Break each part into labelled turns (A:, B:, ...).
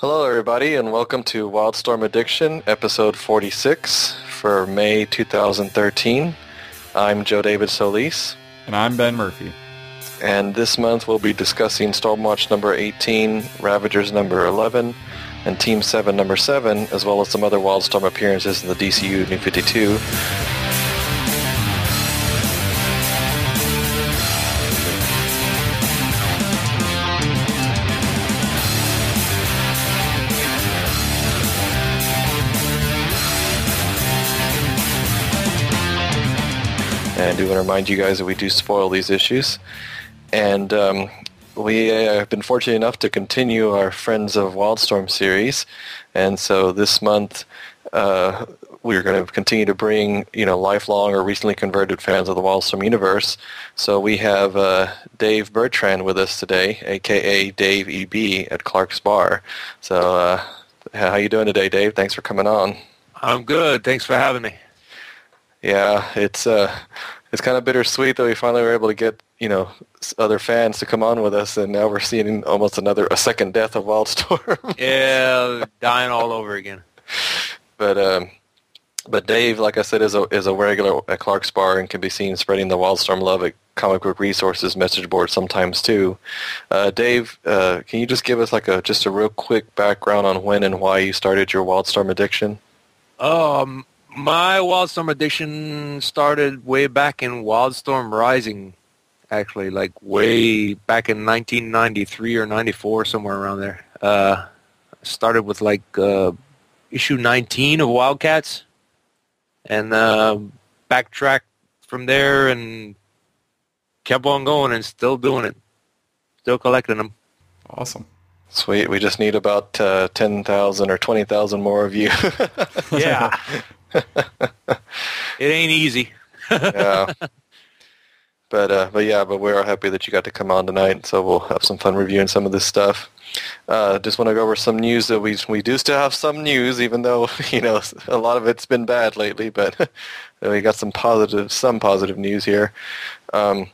A: Hello, everybody, and welcome to Wildstorm Addiction, episode 46 for May 2013. I'm Joe David Soliz,
B: And I'm Ben Murphy.
A: and this month we'll be discussing Stormwatch number 18, Ravagers number 11, and Team 7 number 7, as well as some other Wildstorm appearances in the DCU New 52. I do want to remind you guys that we do spoil these issues. And um, we uh, have been fortunate enough to continue our Friends of Wildstorm series. And so this month, uh, we're going to continue to bring, you know, lifelong or recently converted fans of the Wildstorm universe. So we have uh, Dave Bertrand with us today, a.k.a. Dave EB at Clark's Bar. So uh, how you doing today, Dave? Thanks for coming on.
C: I'm good. Thanks for having me.
A: Yeah, it's uh, it's kind of bittersweet that we finally were able to get you know other fans to come on with us, and now we're seeing almost another a second death of Wildstorm.
C: Yeah, dying all over again.
A: but um, but Dave, like I said, is a is a regular at Clark's Bar and can be seen spreading the Wildstorm love at Comic Book Resources message board sometimes too. Uh, Dave, uh, can you just give us like a just a real quick background on when and why you started your Wildstorm addiction?
C: Um, my Wildstorm addiction started way back in Wildstorm Rising, actually, like way back in 1993 or 94, somewhere around there. Uh, started with like uh, issue 19 of Wildcats, and uh, backtracked from there and kept on going and still doing it, still collecting them.
B: Awesome.
A: Sweet. We just need about uh, ten thousand or twenty thousand more of you.
C: Yeah, it ain't easy.
A: yeah. But uh, but yeah, but we're happy that you got to come on tonight. So we'll have some fun reviewing some of this stuff. Uh, just want to go over some news that we we do still have some news, even though you know a lot of it's been bad lately. But we got some positive some positive news here. Um,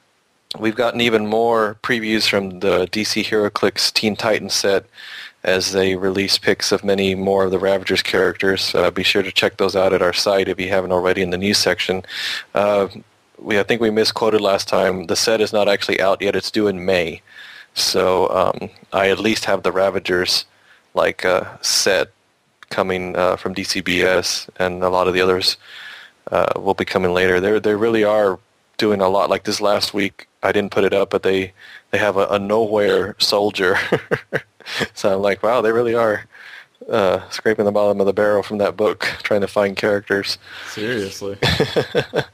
A: we've gotten even more previews from the DC HeroClix Teen Titans set as they release pics of many more of the Ravagers characters. Uh, be sure to check those out at our site if you haven't already in the news section. Uh, we I think we misquoted last time. The set is not actually out yet. It's due in May. So um, I at least have the Ravagers like uh, set coming uh, from DCBS, and a lot of the others uh, will be coming later. They they really are doing a lot. Like this last week, I didn't put it up, but they they have a, a nowhere soldier. so I'm like, wow, they really are uh, scraping the bottom of the barrel from that book, trying to find characters.
B: Seriously.
C: I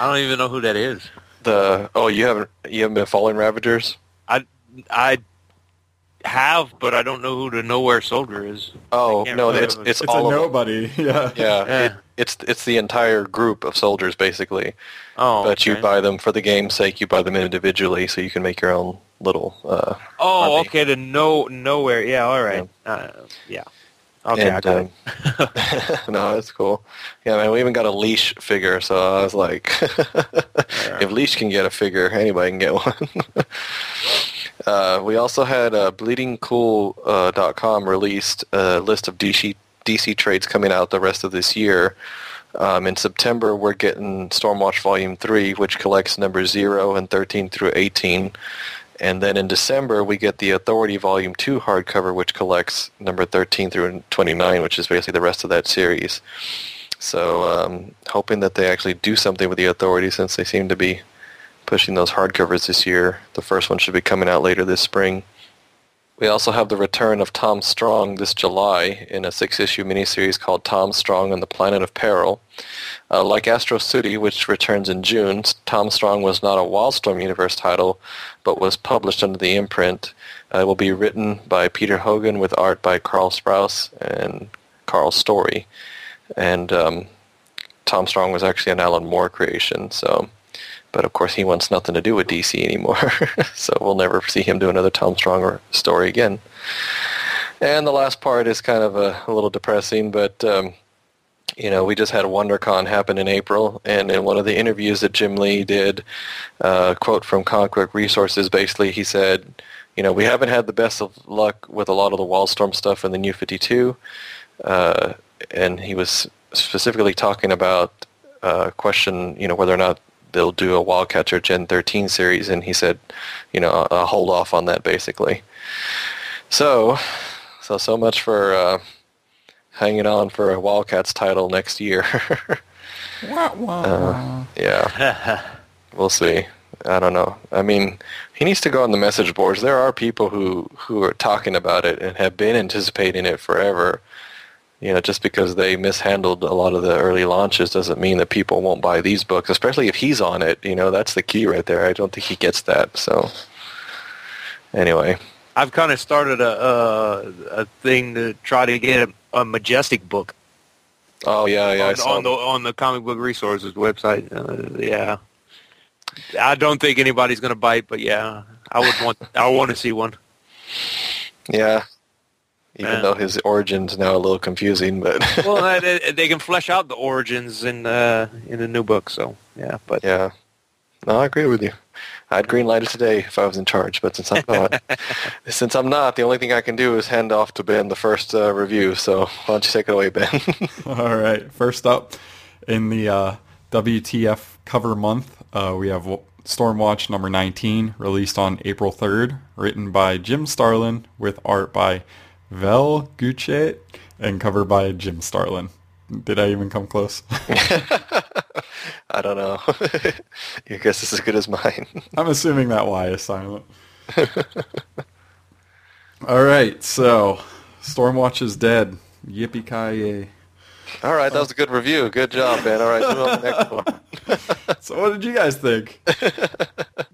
C: don't even know who that is.
A: The oh, you haven't you haven't been following Ravagers?
C: I I have, but I don't know who the Nowhere Soldier is.
A: Oh no, it's it's,
B: It's
A: all
B: a nobody. Yeah.
A: Yeah,
C: Yeah.
A: It, it's it's the entire group of soldiers basically.
C: Oh,
A: but you buy them for the game's sake. You buy them individually, so you can make your own little. Uh,
C: Oh,
A: army.
C: okay. The no Nowhere. Yeah, all right. Uh, yeah. Okay, I
A: and,
C: got
A: um, no, that's cool. Yeah, man, we even got a leash figure, so I was like, if leash can get a figure, anybody can get one. uh, we also had uh, BleedingCool.com released a list of DC DC trades coming out the rest of this year. Um, in September, we're getting Stormwatch Volume 3, which collects numbers 0 and 13 through 18. And then in December, we get the Authority Volume 2 hardcover, which collects number 13 through 29, which is basically the rest of that series. So um, hoping that they actually do something with the Authority since they seem to be pushing those hardcovers this year. The first one should be coming out later this spring. We also have the return of Tom Strong this July in a six-issue miniseries called Tom Strong and the Planet of Peril. Uh, like Astro City, which returns in June, Tom Strong was not a Wildstorm Universe title, but was published under the imprint. Uh, it will be written by Peter Hogan with art by Carl Sprouse and Karl Story. And um, Tom Strong was actually an Alan Moore creation, so but of course he wants nothing to do with DC anymore. so we'll never see him do another Tom Strong story again. And the last part is kind of a, a little depressing, but um, you know, we just had WonderCon happen in April, and in one of the interviews that Jim Lee did, uh, quote from Book Resources, basically he said, you know, we haven't had the best of luck with a lot of the Wildstorm stuff in the New 52. Uh, and he was specifically talking about uh, question, you know, whether or not they'll do a Wildcats or Gen 13 series, and he said, you know, I'll, I'll hold off on that basically. So, so so much for uh, hanging on for a Wildcats title next year.
B: Wah, wah,
A: Uh, yeah, we'll see. I don't know. I mean, he needs to go on the message boards. There are people who who are talking about it and have been anticipating it forever. You know, just because they mishandled a lot of the early launches doesn't mean that people won't buy these books, especially if he's on it. You know, that's the key right there. I don't think he gets that. So, anyway,
C: I've kind of started a, a a thing to try to get a, a majestic book
A: oh yeah, yeah, I
C: on,
A: saw
C: on the on the comic book resources website. Uh, yeah, I don't think anybody's going to bite, but yeah, I would want I want to see one.
A: yeah. Even
C: Yeah.
A: though his origin's now a little confusing, but
C: Well, uh, they, they can flesh out the origins in uh, in the new book, so yeah. But
A: Yeah. No, I agree with you. I'd greenlight it today if I was in charge, but since I'm not, since I'm not, the only thing I can do is hand off to Ben the first uh, review. So why don't you take it away, Ben?
B: All right. First up in the uh, WTF cover month, uh, we have Stormwatch number 19, released on April 3rd, written by Jim Starlin with art by Vel Guichet and cover by Jim Starlin. Did I even come close?
A: I don't know. Your guess is as good as mine.
B: I'm assuming that Y is silent. All right, so Stormwatch is dead. Yippee ki yay!
A: All right, that was a good review. Good job, Ben. All right, on the next one.
B: So, what did you guys think?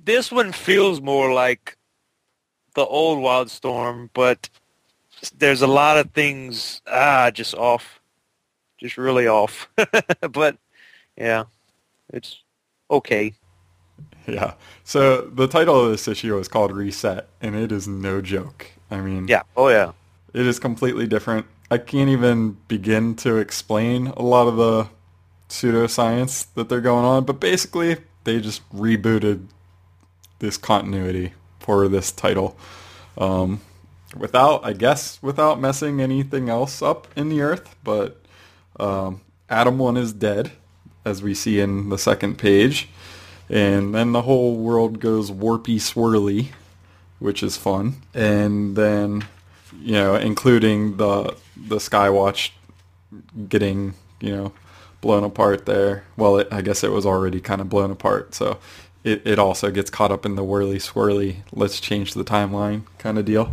C: this one feels more like the old Wildstorm, but there's a lot of things ah just off, just really off. but yeah, it's okay.
B: Yeah. So the title of this issue is called Reset, and it is no joke. I mean,
C: Yeah. Oh yeah.
B: it is completely different. I can't even begin to explain a lot of the pseudoscience that they're going on, but basically they just rebooted this continuity for this title. Um, without, I guess, without messing anything else up in the earth, but um, Adam 1 is dead, as we see in the second page. And then the whole world goes warpy swirly, which is fun. And then, you know, including the the Skywatch getting, you know, blown apart there. Well, it, I guess it was already kind of blown apart. So it, it also gets caught up in the whirly swirly, let's change the timeline kind of deal.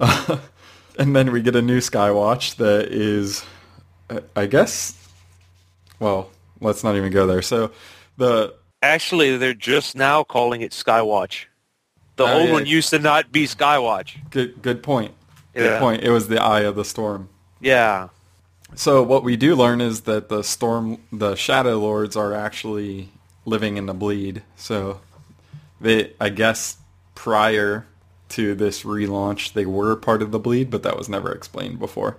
B: and then we get a new Skywatch that is, I- I guess, well, let's not even go there. So the
C: Actually, they're just now calling it Skywatch. The
B: Oh,
C: old
B: yeah.
C: one used to not be Skywatch.
B: good good point. Good
C: Yeah.
B: point. It was the eye of the storm.
C: Yeah.
B: So what we do learn is that the storm, the Shadow Lords are actually living in the bleed. So they, I guess, prior to this relaunch, they were part of the bleed, but that was never explained before.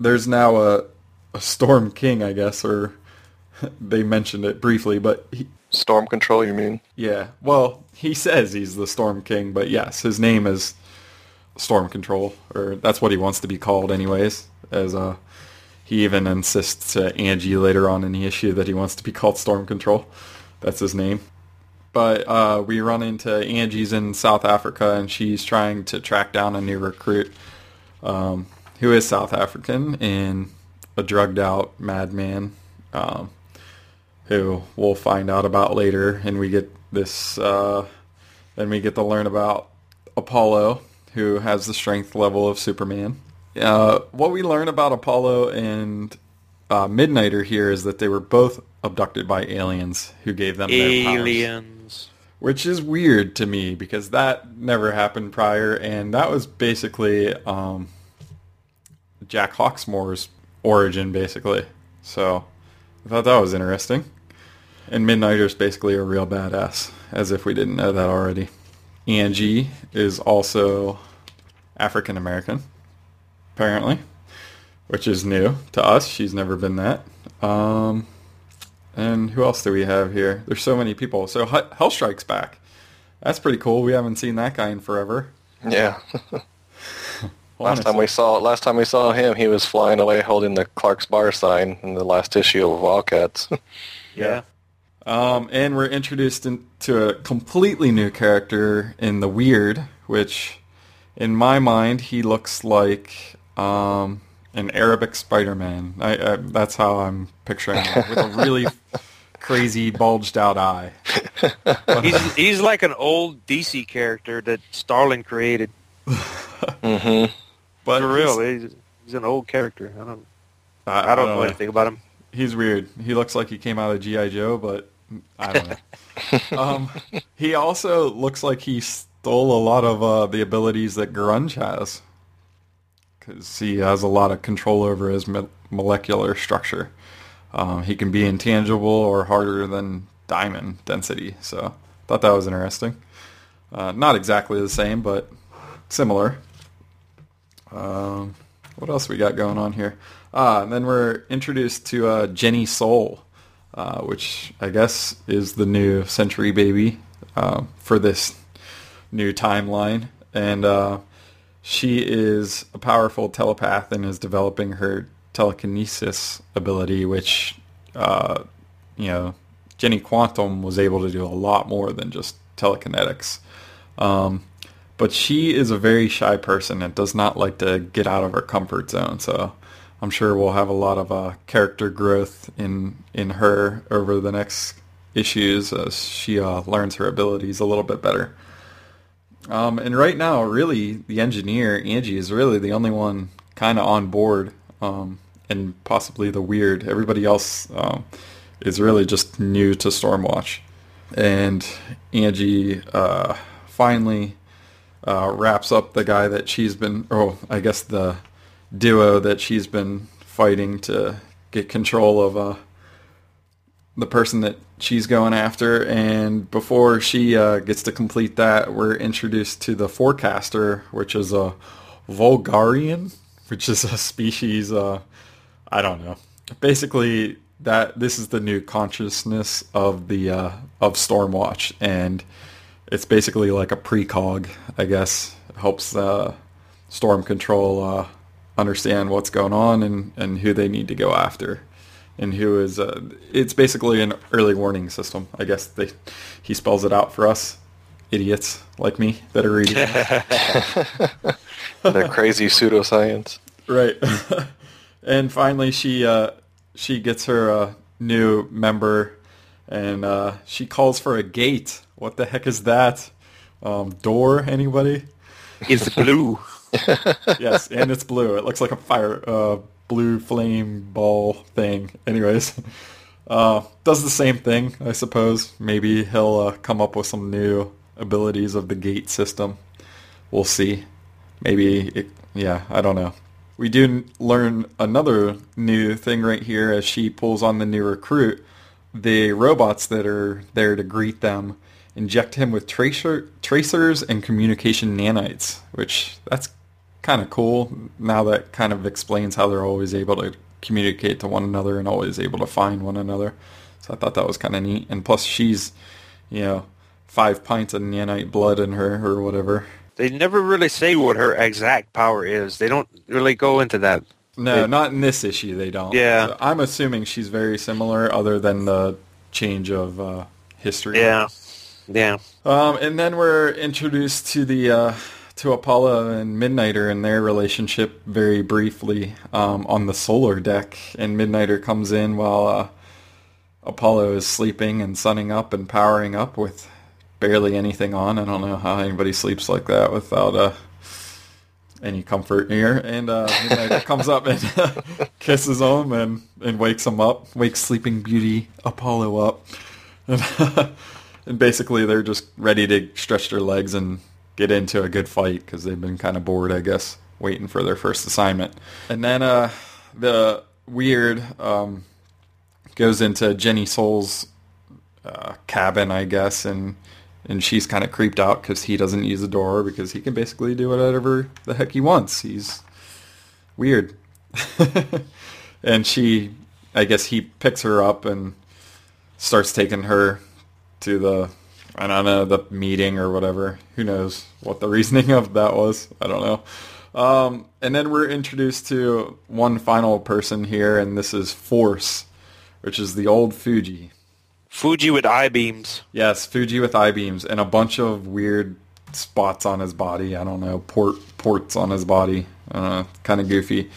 B: There's now a, a Storm King, I guess, or they mentioned it briefly, but he,
A: Storm control, you mean?
B: yeah, well, he says he's the Storm King, but yes, his name is Storm Control, or that's what he wants to be called anyways, as uh, he even insists to Angie later on in the issue that he wants to be called Storm Control. That's his name. But uh, we run into Angie's in South Africa, and she's trying to track down a new recruit um, who is South African and a drugged out madman um, who we'll find out about later. And we get this, uh, we get to learn about Apollo, who has the strength level of Superman. Uh, what we learn about Apollo and uh, Midnighter here is that they were both abducted by aliens who gave them their powers
C: Aliens.
B: Which is weird to me because that never happened prior, and that was basically um, Jack Hawksmoor's origin, basically. So I thought that was interesting. And Midnighter's basically a real badass, as if we didn't know that already. Angie is also African American, apparently, which is new to us. She's never been that. Um, and who else do we have here? There's so many people. So Hu- Hellstrike's back. That's pretty cool. We haven't seen that guy in forever.
A: Yeah. last time we saw last time we saw him, he was flying away holding the Clark's Bar sign in the last issue of Wildcats.
C: Yeah.
B: Um, and we're introduced into a completely new character in the Weird, which, in my mind, he looks like um, an Arabic Spider-Man. I, I, that's how I'm picturing him, with a really crazy bulged out eye.
C: he's he's like an old DC character that Starlin created.
A: mm-hmm.
C: But for real, he's, he's an old character. I don't I, I don't, I don't know anything about him.
B: He's weird. He looks like he came out of GI Joe, but I don't know. um, he also looks like he stole a lot of uh, the abilities that Grunge has, because he has a lot of control over his me- molecular structure. Um, he can be intangible or harder than diamond density. So thought that was interesting. Uh, not exactly the same, but similar. Um, what else we got going on here? Ah, and then we're introduced to uh, Jenny Soul, uh, which I guess is the new Century Baby uh, for this new timeline. And uh, she is a powerful telepath and is developing her telekinesis ability, which, uh, you know, Jenny Quantum was able to do a lot more than just telekinetics. Um, but she is a very shy person and does not like to get out of her comfort zone. So I'm sure we'll have a lot of uh, character growth in in her over the next issues as she uh, learns her abilities a little bit better. Um, and right now, really, the engineer Angie is really the only one kind of on board, um, and possibly the weird. Everybody else um, is really just new to Stormwatch, and Angie uh, finally uh, wraps up the guy that she's been, oh, I guess the duo that she's been fighting to get control of uh, the person that she's going after. And before she uh, gets to complete that, we're introduced to the forecaster, which is a Vulgarian, which is a species. Uh, I don't know. Basically, that this is the new consciousness of the uh, of Stormwatch, and it's basically like a precog, I guess. It helps uh, Storm Control uh, understand what's going on and, and who they need to go after and who is uh, it's basically an early warning system i guess. They he spells it out for us idiots like me that are reading.
A: The crazy pseudoscience.
B: Right. And finally she uh, she gets her uh, new member and uh, she calls for a gate. What the heck is that? Um, door anybody?
C: It's blue.
B: Yes, and it's blue. It looks like a fire, uh, blue flame ball thing. Anyways, uh, does the same thing, I suppose. Maybe he'll uh, come up with some new abilities of the gate system. We'll see. Maybe, it, yeah, I don't know. We do learn another new thing right here as she pulls on the new recruit. The robots that are there to greet them inject him with tracer, tracers and communication nanites, which that's kind of cool. Now that kind of explains how they're always able to communicate to one another and always able to find one another. So I thought that was kind of neat. And plus, she's, you know, five pints of nanite blood in her or whatever.
C: They never really say what her exact power is. They don't really go into that.
B: No, they, not in this issue. They don't.
C: Yeah.
B: So I'm assuming she's very similar, other than the change of uh, history.
C: Yeah. Yeah.
B: Um, and then we're introduced to the uh, to Apollo and Midnighter and their relationship very briefly um, on the solar deck, and Midnighter comes in while uh, Apollo is sleeping and sunning up and powering up with barely anything on. I don't know how anybody sleeps like that without uh, any comfort here. And uh, Midnighter comes up and kisses him and, and wakes him up, wakes Sleeping Beauty Apollo up. And, and basically they're just ready to stretch their legs and get into a good fight because they've been kind of bored, I guess, waiting for their first assignment. And then uh, the weird um, goes into Jenny Soul's uh, cabin, I guess, and and she's kind of creeped out because he doesn't use the door because he can basically do whatever the heck he wants. He's weird. and she, I guess he picks her up and starts taking her to the I don't know the meeting or whatever. Who knows what the reasoning of that was? I don't know. Um, and then we're introduced to one final person here, and this is Force, which is the old Fuji.
C: Fuji with eye beams.
B: Yes, Fuji with eye beams and a bunch of weird spots on his body. I don't know port ports on his body. Uh, kind of goofy.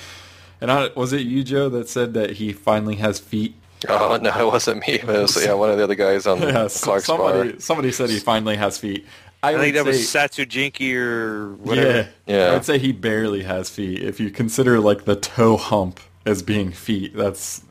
B: And I, was it you, Joe, that said that he finally has feet?
A: Oh no, it wasn't me. But it was yeah, one of the other guys on
B: Yeah,
A: Clark's
B: somebody
A: bar.
B: somebody said he finally has feet.
C: I think that
B: would
C: was
B: say-
C: Satsujinki or whatever.
B: Yeah,
A: Yeah.
B: I'd say he barely has feet. If you consider like the toe hump as being feet, that's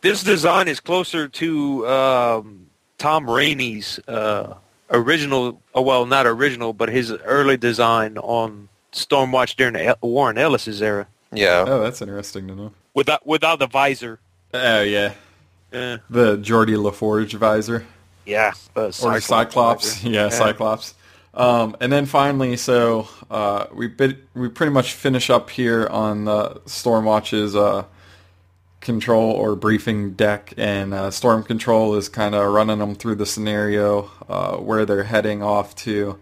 C: This design is closer to um, Tom Raney's uh, original, oh, well, not original, but his early design on Stormwatch during the El- Warren Ellis's era,
A: Yeah.
B: oh, that's interesting to know.
C: Without without the visor.
B: Oh yeah,
C: Eh,
B: the Geordi LaForge visor.
C: yeah, uh,
B: or Cyclops.
C: visor.
B: Yeah, Cyclops. Um, and then finally, so uh, we bit, we pretty much finish up here on uh, Stormwatch's uh, control or briefing deck, and uh, Storm Control is kind of running them through the scenario uh, where they're heading off to,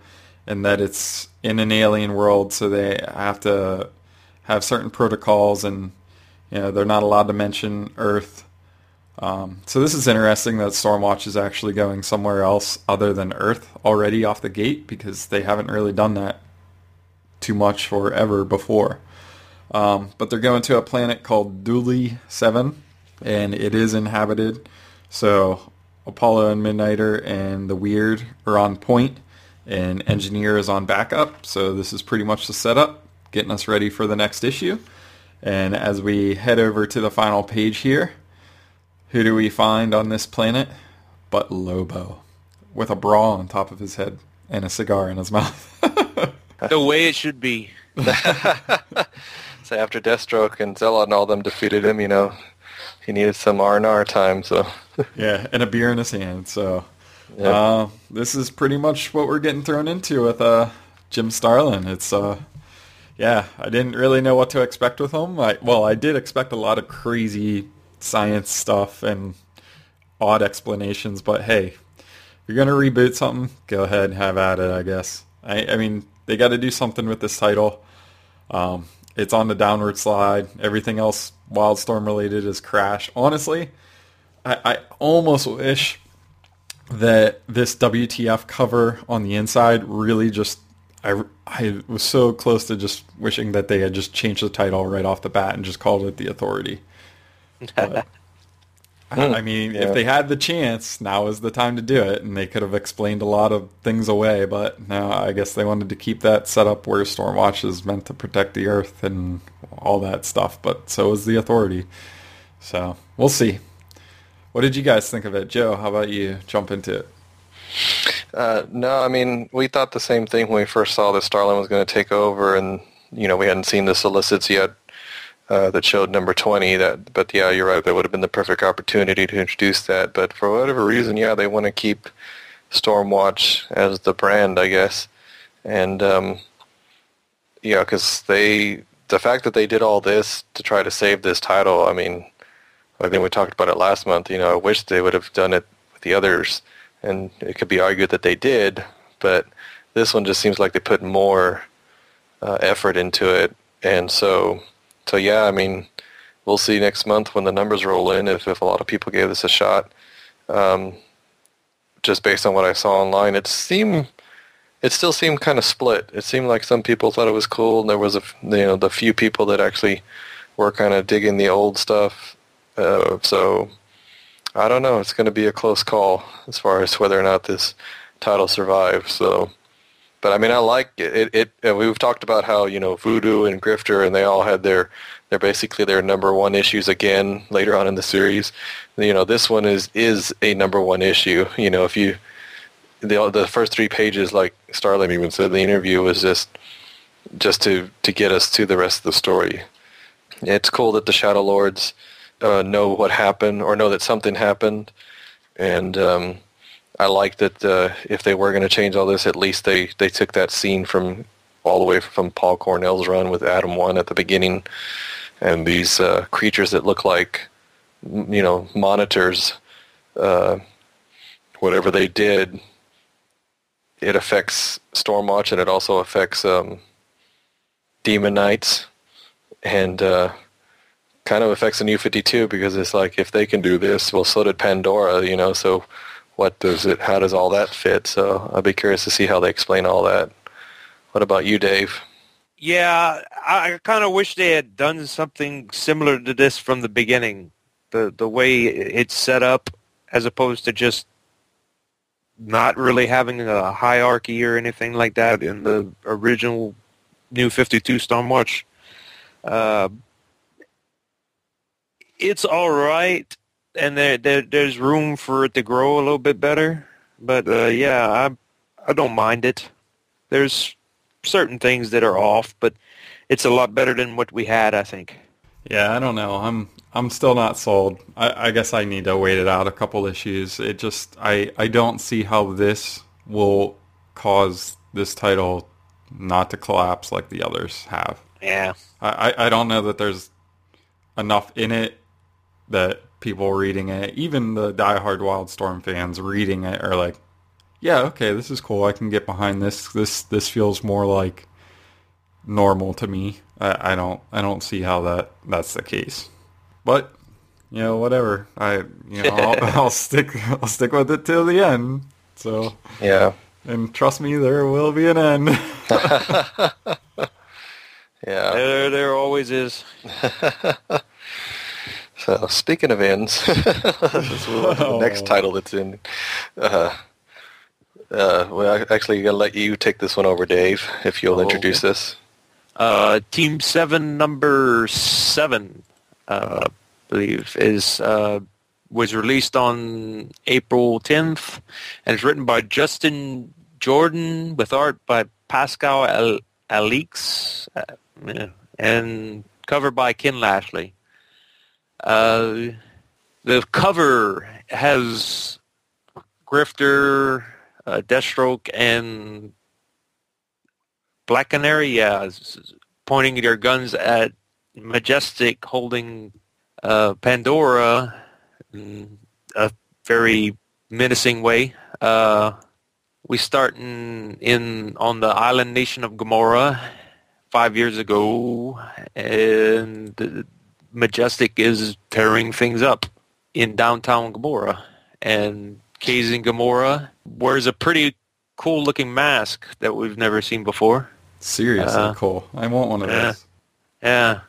B: and that it's in an alien world, so they have to have certain protocols, and you know they're not allowed to mention Earth. Um, so this is interesting that Stormwatch is actually going somewhere else other than Earth already off the gate because they haven't really done that too much or ever before. Um, but they're going to a planet called Dooley 7 and it is inhabited. So Apollo and Midnighter and the Weird are on point and Engineer is on backup. So this is pretty much the setup, getting us ready for the next issue. And as we head over to the final page here, who do we find on this planet but Lobo with a bra on top of his head and a cigar in his mouth?
C: The way it should be.
A: So after Deathstroke and Zella and all them defeated him, you know, he needed some R and R time. So
B: yeah, and a beer in his hand. So
A: Yeah.
B: uh, this is pretty much what we're getting thrown into with uh, Jim Starlin. It's uh, yeah, I didn't really know what to expect with him. I, well, I did expect a lot of crazy science stuff and odd explanations, but hey, if you're gonna reboot something, go ahead and have at it. I guess. I, I mean, they got to do something with this title. Um, it's on the downward slide. Everything else Wildstorm related is crash. Honestly, I, I almost wish that this WTF cover on the inside really just I, I was so close to just wishing that they had just changed the title right off the bat and just called it the Authority. But, I, I hmm, mean,
A: Yeah.
B: if they had the chance, now is the time to do it, and they could have explained a lot of things away. But no, I guess they wanted to keep that set up where Stormwatch is meant to protect the Earth and all that stuff. But so is the Authority. So we'll see. What did you guys think of it, Joe? How about you jump into it?
A: Uh, no, I mean, we thought the same thing when we first saw that Starlin was going to take over, and you know, we hadn't seen the solicits yet uh, that showed number twenty. That, but yeah, you're right. That would have been the perfect opportunity to introduce that. But for whatever reason, yeah, they want to keep Stormwatch as the brand, I guess, and um, yeah, because they, the fact that they did all this to try to save this title, I mean, I think we talked about it last month. You know, I wish they would have done it with the others, and it could be argued that they did, but this one just seems like they put more uh, effort into it, and so, so yeah, I mean, we'll see next month when the numbers roll in if, if a lot of people gave this a shot. Um, just based on what I saw online, it seemed it still seemed kind of split. It seemed like some people thought it was cool, and there was a you know the few people that actually were kind of digging the old stuff. Uh, so I don't know. It's going to be a close call as far as whether or not this title survives. So, but I mean, I like it. It, it we've talked about how you know Voodoo and Grifter, and they all had their they're basically their number one issues again later on in the series. You know, this one is is a number one issue. You know, if you the the first three pages, like Starlin even said the interview, was just just to to get us to the rest of the story. It's cool that the Shadow Lords uh, know what happened or know that something happened, and um, I like that uh, if they were going to change all this, at least they they took that scene from all the way from Paul Cornell's run with Adam One at the beginning, and these uh, creatures that look like you know monitors. Uh, whatever they did, it affects Stormwatch and it also affects um, Demon Knights and uh, kind of affects the New 52 because it's like if they can do this, well, so did Pandora, you know. So what does it? How does all that fit? So I'd be curious to see how they explain all that. What about you, Dave?
C: Yeah, I, kind of wish they had done something similar to this from the beginning. The the way it's set up, as opposed to just not really having a hierarchy or anything like that in the original New 52 Stormwatch. Uh, it's all right, and there, there there's room for it to grow a little bit better. But uh, yeah, I I don't mind it. There's certain things that are off, but it's a lot better than what we had, I think.
B: Yeah, I don't know. I'm I'm still not sold. I, I guess I need to wait it out a couple issues. It just I I don't see how this will cause this title not to collapse like the others have.
C: Yeah.
B: I, I don't know that there's enough in it that people reading it, even the diehard Wildstorm fans reading it are like, yeah, okay, this is cool. I can get behind this. This this feels more like normal to me. I, I don't I don't see how that that's the case. But you know, whatever. I you know I'll, I'll stick I'll stick with it till the end. So
A: Yeah.
B: and trust me, there will be an end.
A: Yeah.
C: There, there always is.
A: So speaking of ends, let's move the next title that's in. Uh, uh, well, actually gonna let you take this one over, Dave, if you'll
B: Oh,
A: introduce this.
C: Uh, Team Seven, number seven, uh, I believe, is uh, was released on April 10th, and it's written by Justin Jordan with art by Pascal Al- Alixe, uh, and cover by Ken Lashley. Uh, the cover has Grifter, uh, Deathstroke, and Black Canary, yeah, pointing their guns at Majestic, holding uh, Pandora in a very menacing way. Uh, we start in, in on the island nation of Gamorra five years ago, and Majestic is tearing things up in downtown Gamorra, and Kaizen Gamorra wears a pretty cool looking mask that we've never seen before.
B: Seriously,
C: Uh,
B: cool. I want one of
C: yeah.
B: those.
C: Yeah.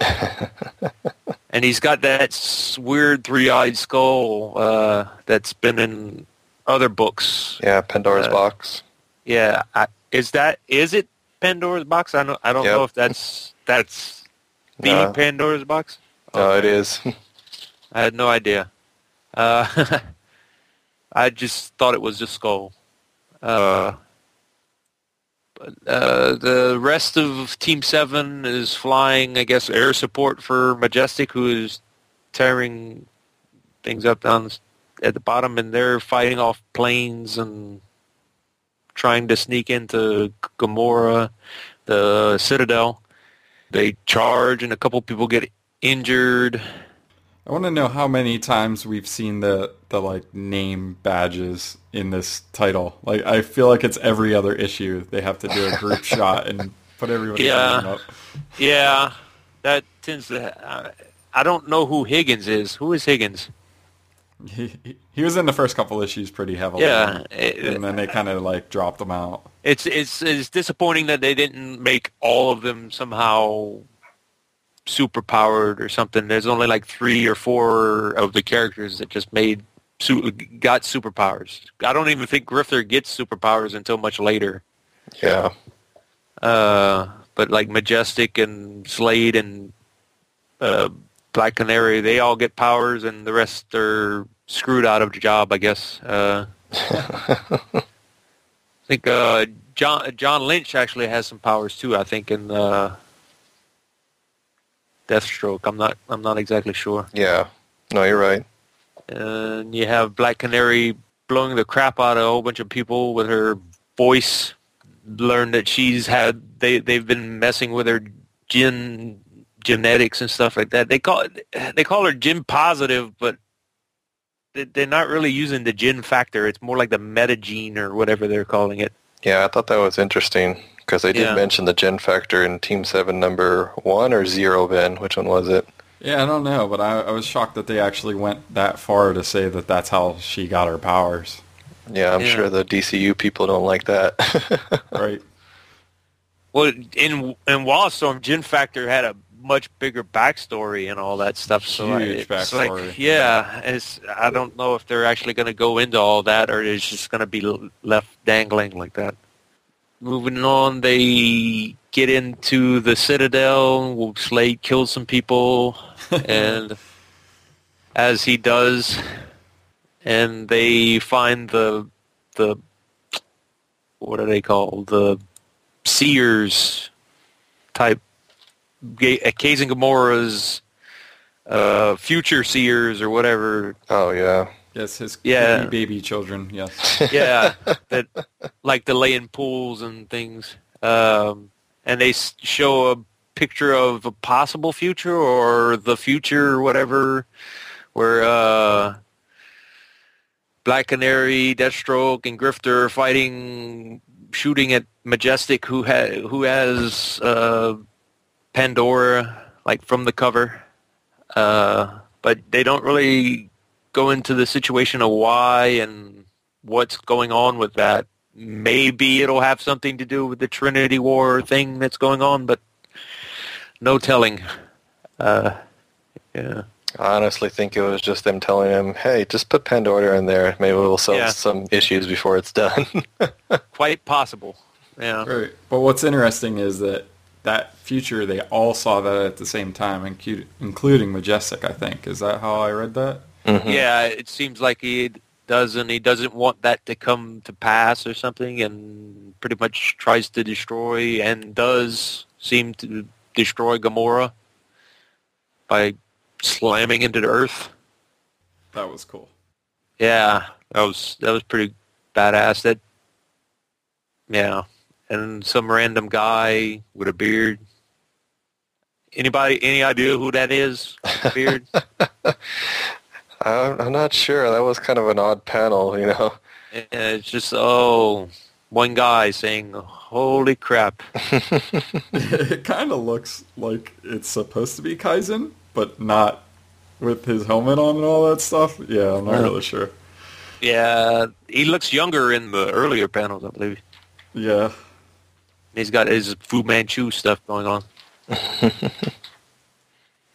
C: and he's got that weird three-eyed skull uh, that's been in other books.
A: Yeah, Pandora's
C: Uh,
A: box.
C: Yeah, I, is that is it Pandora's box? I don't I don't
A: Yep.
C: know if that's that's the
A: No.
C: Pandora's box.
A: No, it
C: Okay. I had no idea. Uh, I just thought it was a skull. Uh, but uh, the rest of Team Seven is flying, I guess, air support for Majestic, who is tearing things up down at the bottom, and they're fighting off planes and trying to sneak into Gamorra, the Citadel. They charge, and a couple people get injured.
B: I want to know how many times we've seen the the like name badges in this title. Like I feel like it's every other issue they have to do a group shot and put everybody
C: Yeah.
B: up.
C: Yeah, that tends to. Uh, I don't know who Higgins is. Who is Higgins?
B: He, he- was in the first couple issues pretty heavily.
C: Yeah,
B: and then they kind of like dropped him out.
C: It's it's it's disappointing that they didn't make all of them somehow super powered or something. There's only like three or four of the characters that just made su- got superpowers. I don't even think Grifter gets superpowers until much later.
A: Yeah.
C: Uh, but like Majestic and Slade and uh, Black Canary, they all get powers, and the rest are screwed out of the job, I guess. Uh, I think uh, John John Lynch actually has some powers too. I think in uh, Deathstroke. I'm not I'm not exactly sure.
A: Yeah. No, you're right.
C: And you have Black Canary blowing the crap out of a whole bunch of people with her voice. Learn that she's had they they've been messing with her gin genetics and stuff like that. They call it, they call her gen positive, but they- they're not really using the gen factor. It's more like the metagene or whatever they're calling it.
A: Yeah, I thought that was interesting because they did
C: Yeah.
A: mention the gen factor in Team 7 number 1 or 0, Ben. Which one was it?
B: Yeah, I don't know, but I, I was shocked that they actually went that far to say that that's how she got her powers.
A: Yeah, I'm
C: Yeah.
A: sure the DCU people don't like that.
B: Right.
C: Well, in in Wildstorm, Gen Factor had a much bigger backstory and all that stuff. So I-
B: Huge
C: it's
B: backstory.
C: like, yeah, it's, I don't know if they're actually going to go into all that or it's just going to be left dangling like that. Moving on, they get into the Citadel. Slade kills some people, and as he does, and they find the the what are they called the seers type Ga- uh, and Gamorra's uh, future seers or whatever.
A: oh, yeah.
B: Yes, his
C: Yeah.
B: baby, children, yes.
C: Yeah, that like the lay in pools and things. Um, and they show a picture of a possible future or the future or whatever, where uh, Black Canary, Deathstroke, and Grifter are fighting, shooting at Majestic, who ha- who has uh, Pandora like from the cover, uh, but they don't really go into the situation of why and what's going on with that. Maybe it'll have something to do with the Trinity War thing that's going on, but no telling. Uh, yeah.
A: I honestly think it was just them telling him, hey, just put Pandora in there. Maybe we'll solve
C: Yeah.
A: some issues before it's done.
C: Quite possible. Yeah.
B: Right. But what's interesting is that that future, they all saw that at the same time, incu- including Majestic, I think. Is that how I read that? Mm-hmm.
C: Yeah, it seems like he doesn't. He doesn't want that to come to pass or something, and pretty much tries to destroy and does seem to destroy Gamorra by slamming into the Earth.
B: That was cool.
C: Yeah, that was that was pretty badass. That yeah, and some random guy with a beard. Anybody? Any idea who that is? Beard.
A: I'm, I'm not sure. That was kind of an odd panel, you know.
C: And it's just oh, one guy saying, "Holy crap!"
B: it kind of looks like it's supposed to be Kaizen, but not with his helmet on and all that stuff. Yeah, I'm not
C: Uh.
B: really sure.
C: Yeah, he looks younger in the earlier panels, I believe.
B: Yeah.
C: He's got his Fu Manchu stuff going on.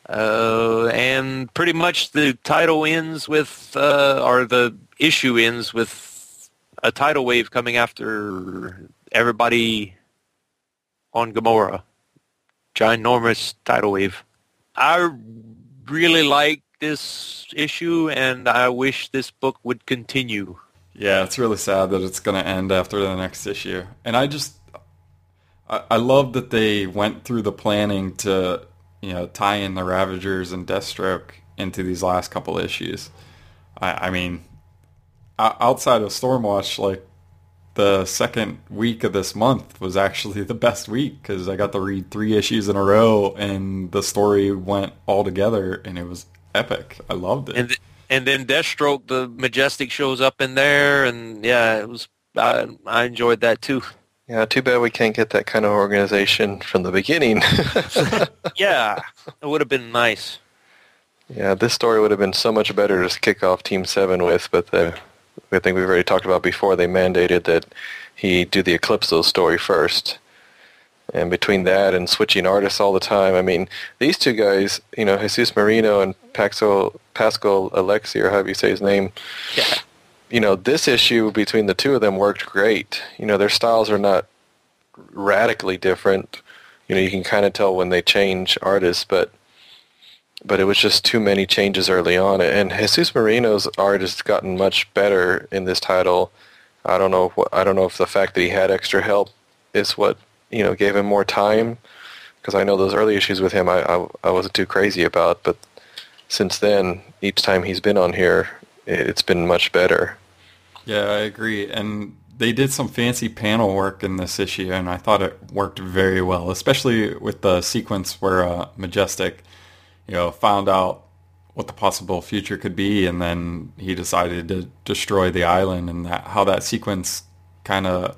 C: uh, and pretty much the title ends with, uh, or the issue ends with a tidal wave coming after everybody on Gamorra. Ginormous tidal wave. I really like this issue, and I wish this book would continue.
B: Yeah, it's really sad that it's going to end after the next issue. And I just, I, I love that they went through the planning to, you know, tie in the Ravagers and Deathstroke into these last couple issues. I, I mean, outside of Stormwatch, like the second week of this month was actually the best week because I got to read three issues in a row and the story went all together and it was epic. I loved it.
C: and th- and then Deathstroke, the Majestic shows up in there, and yeah, it was. I, I enjoyed that too.
A: Yeah, too bad we can't get that kind of organization from the beginning.
C: Yeah, it would have been nice.
A: yeah, this story would have been so much better to kick off Team 7 with, but the, I think we've already talked about before, they mandated that he do the Eclipso story first. And between that and switching artists all the time, I mean, these two guys, you know, Jesus Merino and Paxo, Pascal Alexi, or however you say his name,
C: Yeah,
A: you know, this issue between the two of them worked great. You know, their styles are not radically different. You know, you can kind of tell when they change artists, but but it was just too many changes early on. And Jesus Merino's art has gotten much better in this title. I don't know. I don't know if the fact that he had extra help is what you know gave him more time. Because I know those early issues with him, I, I I wasn't too crazy about, but since then, each time he's been on here, it's been much better.
B: Yeah, I agree. And they did some fancy panel work in this issue, and I thought it worked very well, especially with the sequence where uh, Majestic, you know, found out what the possible future could be, and then he decided to destroy the island, and that how that sequence kind of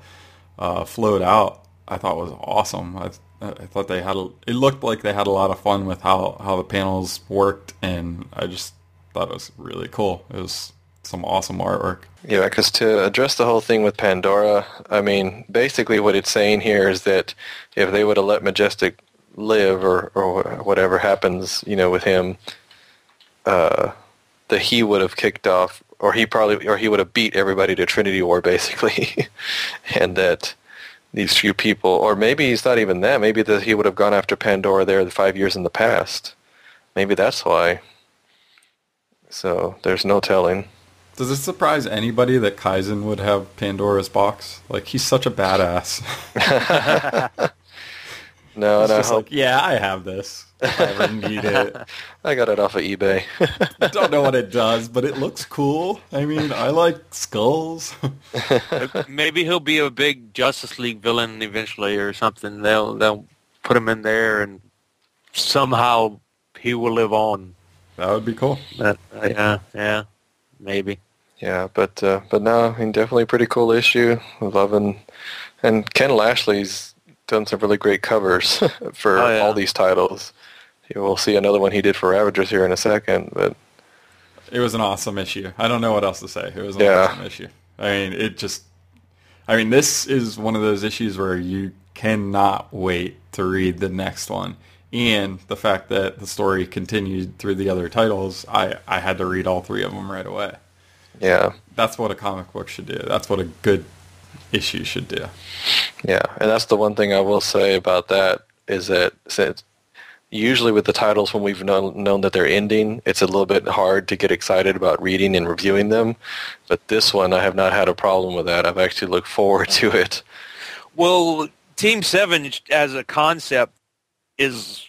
B: uh, flowed out, I thought was awesome. I, I thought they had a, it looked like they had a lot of fun with how how the panels worked, and I just thought it was really cool. It was some awesome artwork.
A: Yeah, because to address the whole thing with Pandora, I mean, basically what it's saying here is that if they would have let Majestic live or, or whatever happens, you know, with him, uh, that he would have kicked off, or he probably, or he would have beat everybody to Trinity War, basically, and that these few people, or maybe he's not even that. Maybe that he would have gone after Pandora there the five years in the past. Maybe that's why. So there's no telling.
B: Does it surprise anybody that Kaizen would have Pandora's box? Like he's such a badass.
A: no,
B: It's
A: and I
B: just
A: hope
B: like, yeah, I have this. If I ever need it.
A: I got it off of eBay.
B: I don't know what it does, but it looks cool. I mean, I like skulls.
C: Maybe he'll be a big Justice League villain eventually or something. They'll they'll put him in there and somehow he will live on.
B: That would be cool.
C: But, uh, yeah, yeah, maybe.
A: Yeah, but uh, but no, I mean, definitely a pretty cool issue. Loving, and Ken Lashley's done some really great covers for
C: Oh, yeah.
A: all these titles. You will see another one he did for Ravagers here in a second, but
B: It was an awesome issue. I don't know what else to say. It was an
A: Yeah.
B: awesome issue. I mean, it just. I mean, this is one of those issues where you cannot wait to read the next one. And the fact that the story continued through the other titles, I, I had to read all three of them right away.
A: yeah,
B: That's what a comic book should do. That's what a good issue should do.
A: yeah, and that's the one thing I will say about that is that since usually with the titles when we've known, known that they're ending, it's a little bit hard to get excited about reading and reviewing them. But this one, I have not had a problem with that. I've actually looked forward to it.
C: Well, Team Seven as a concept is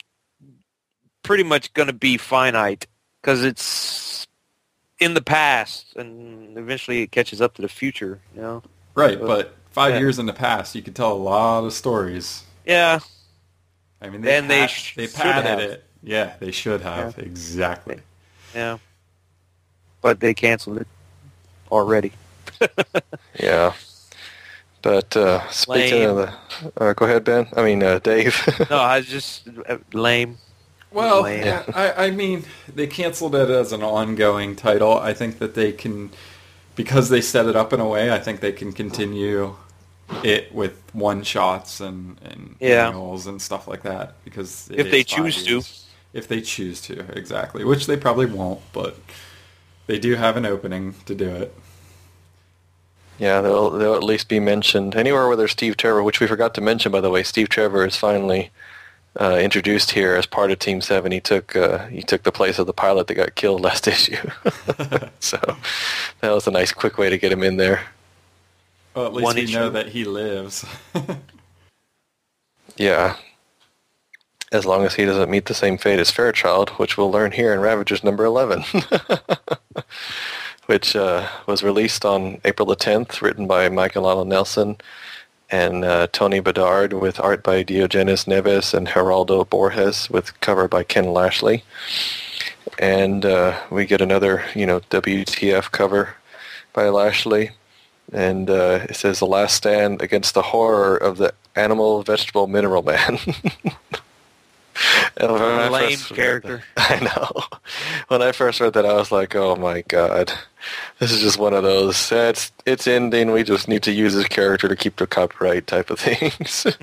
C: pretty much going to be finite because it's in the past, and eventually it catches up to the future. You know?
B: Right, but five
C: Yeah.
B: years in the past, you could tell a lot of stories.
C: Yeah,
B: I mean, they,
C: And they sh-
B: they
C: should
B: padded
C: have.
B: it. Yeah, they should have. Exactly.
C: yeah. But they canceled it already.
A: Yeah. But uh, speaking of the, uh, go ahead, Ben. I mean, uh, Dave.
C: No, I was just uh, lame.
B: Well,
C: Lame.
B: yeah, I, I mean, they canceled it as an ongoing title. I think that they can, because they set it up in a way, I think they can continue it with one shots and, and
C: Yeah.
B: annuals and stuff like that. Because
C: If they
B: is five
C: choose to.
B: If they choose to, exactly. Which they probably won't, but they do have an opening to do it.
A: Yeah, they'll they'll at least be mentioned anywhere where there's Steve Trevor, which we forgot to mention by the way. Steve Trevor is finally uh, introduced here as part of Team Seven. He took uh, he took the place of the pilot that got killed last issue. so that was a nice, quick way to get him in there.
B: Well, at least
C: One
B: we know that he lives.
A: Yeah. As long as he doesn't meet the same fate as Fairchild, which we'll learn here in Ravagers number 11, which uh, was released on April the 10th, written by Michael Alan Nelson and uh, Tony Bedard with art by Diogenes Neves and Geraldo Borges with cover by Ken Lashley. And uh, we get another, you know, WTF cover by Lashley. And uh, it says, The Last Stand Against the Horror of the Animal, Vegetable, Mineral Man. And when I
C: Lame character.
A: that- I know. When I first read that, I was like, "Oh my god, this is just one of those. eh, It's it's ending. We just need to use this character to keep the copyright type of things."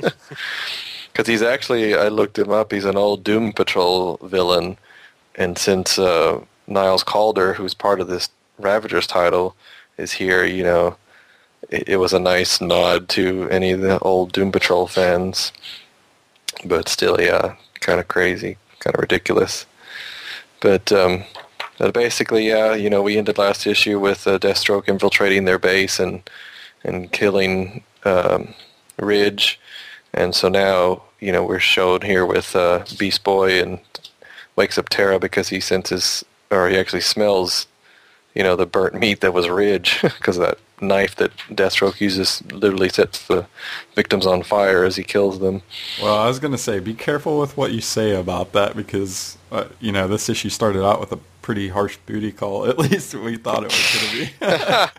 A: Because he's actually, I looked him up. He's an old Doom Patrol villain, and since uh, Niles Caulder, who's part of this Ravagers title, is here, you know, it, it was a nice nod to any of the old Doom Patrol fans. But still, yeah, kind of crazy, kind of ridiculous. But um, uh, basically, yeah, you know, we ended last issue with uh, Deathstroke infiltrating their base and and killing um, Ridge, and so now you know we're shown here with uh, Beast Boy and wakes up Terra because he senses or he actually smells, you know, the burnt meat that was Ridge because of that knife that Deathstroke uses literally sets the victims on fire as he kills them.
B: Well, I was going to say, be careful with what you say about that because, uh, you know, this issue started out with a pretty harsh booty call. At least we thought it was
A: going to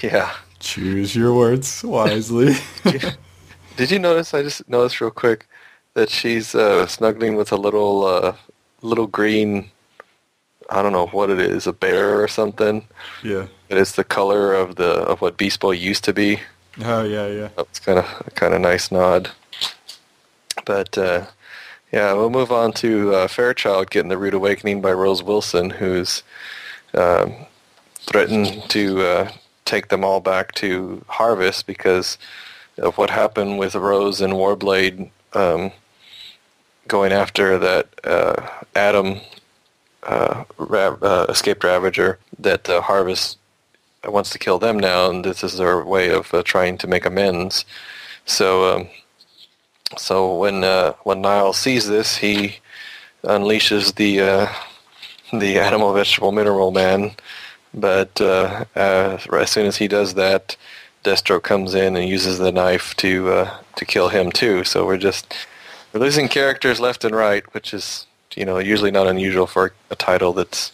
A: be. yeah.
B: Choose your words wisely.
A: Did you notice? I just noticed real quick that she's uh, snuggling with a little, uh, little green I don't know what it is, a bear or something.
B: Yeah.
A: But it's the color of the of what Beast Boy used to be.
B: Oh yeah, yeah.
A: It's kind of kind of nice nod. But uh, yeah, we'll move on to uh, Fairchild getting the rude awakening by Rose Wilson, who's um, threatened to uh, take them all back to Harvest because of what happened with Rose and Warblade um, going after that uh, Atom uh, uh, escaped Ravager that uh, Harvest wants to kill them now, and this is their way of uh, trying to make amends. So, um, so when uh, when Niall sees this, he unleashes the uh, the animal, vegetable, mineral man. But as soon as he does that, Destro comes in and uses the knife to to kill him too. So we're just we're losing characters left and right, which is you know, usually not unusual for a title that's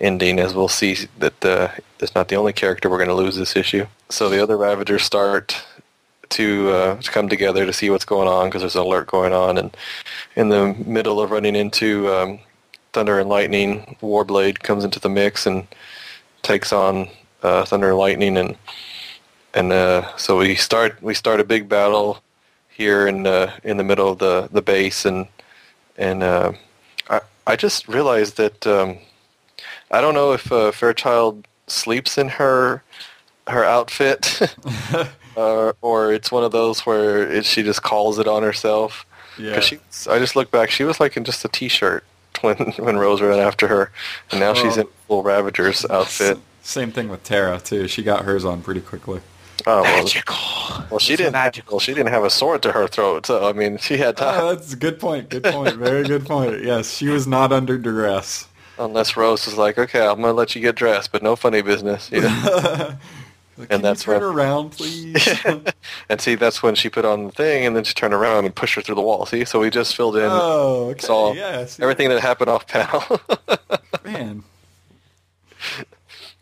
A: ending, as we'll see that uh, it's not the only character we're going to lose this issue. So the other Ravagers start to, uh, to come together to see what's going on because there's an alert going on, and in the middle of running into um, Thunder and Lightning, Warblade comes into the mix and takes on uh, Thunder and Lightning, and and uh, so we start we start a big battle here in uh, in the middle of the the base, and and uh, I just realized that um, I don't know if uh, Fairchild sleeps in her her outfit, uh, or it's one of those where it, she just calls it on herself.
B: Yeah.
A: She, I just look back. She was like in just a t-shirt when when Rose ran after her, and now well, she's in full Ravager's outfit.
B: Same thing with Terra too. She got hers on pretty quickly.
A: Oh, magical. Well, well she didn't. Magical. She didn't have a sword to her throat, so I mean, she had time.
B: Oh, that's a good point. Good point. Very good point. Yes, she was not under duress.
A: Unless Rose was like, "Okay, I'm gonna let you get dressed, but no funny business." Yeah.
B: like, and that's turn when, around, please.
A: and see, that's when she put on the thing, and then she turned around and pushed her through the wall. See, so we just filled in.
B: Oh, okay. Saw yes,
A: everything that happened off panel.
B: Man,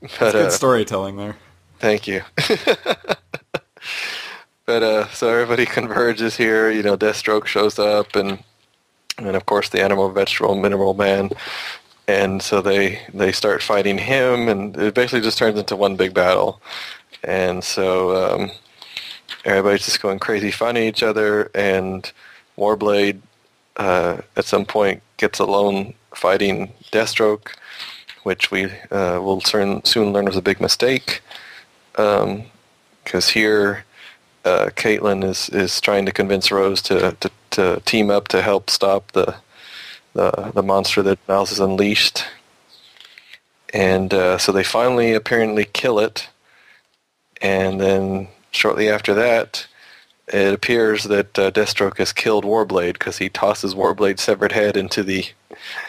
B: but, that's good uh, storytelling there.
A: Thank you. but uh, so everybody converges here. You know, Deathstroke shows up, and and of course the animal, vegetable, mineral man. And so they they start fighting him, and it basically just turns into one big battle. And so um, everybody's just going crazy, fighting each other, and Warblade uh, at some point gets alone fighting Deathstroke, which we uh, will soon soon learn was a big mistake because um, here uh, Caitlin is, is trying to convince Rose to, to, to team up to help stop the the, the monster that Niles has unleashed. And uh, so they finally apparently kill it. And then shortly after that, it appears that uh, Deathstroke has killed Warblade because he tosses Warblade's severed head into the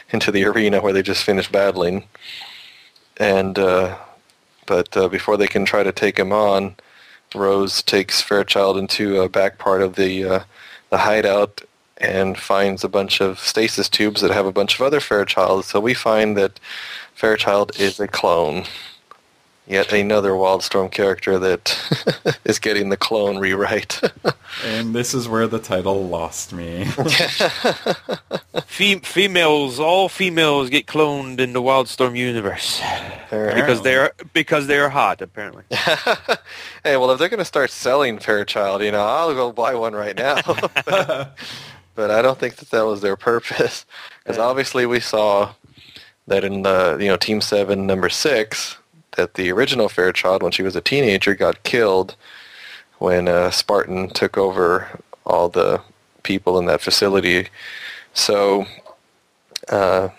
A: into the arena where they just finished battling. And uh, but uh, before they can try to take him on, Rose takes Fairchild into a back part of the uh, the hideout and finds a bunch of stasis tubes that have a bunch of other Fairchilds. So we find that Fairchild is a clone. Yet another Wildstorm character that is getting the clone rewrite.
B: and this is where the title lost me.
C: Fem- females, all females get cloned in the Wildstorm universe apparently. because they're because they're hot. Apparently.
A: hey, well, if they're going to start selling Fairchild, you know, I'll go buy one right now. but, but I don't think that that was their purpose, because obviously we saw that in the you know Team Seven number six that the original Fairchild, when she was a teenager, got killed when uh, Spartan took over all the people in that facility. So uh,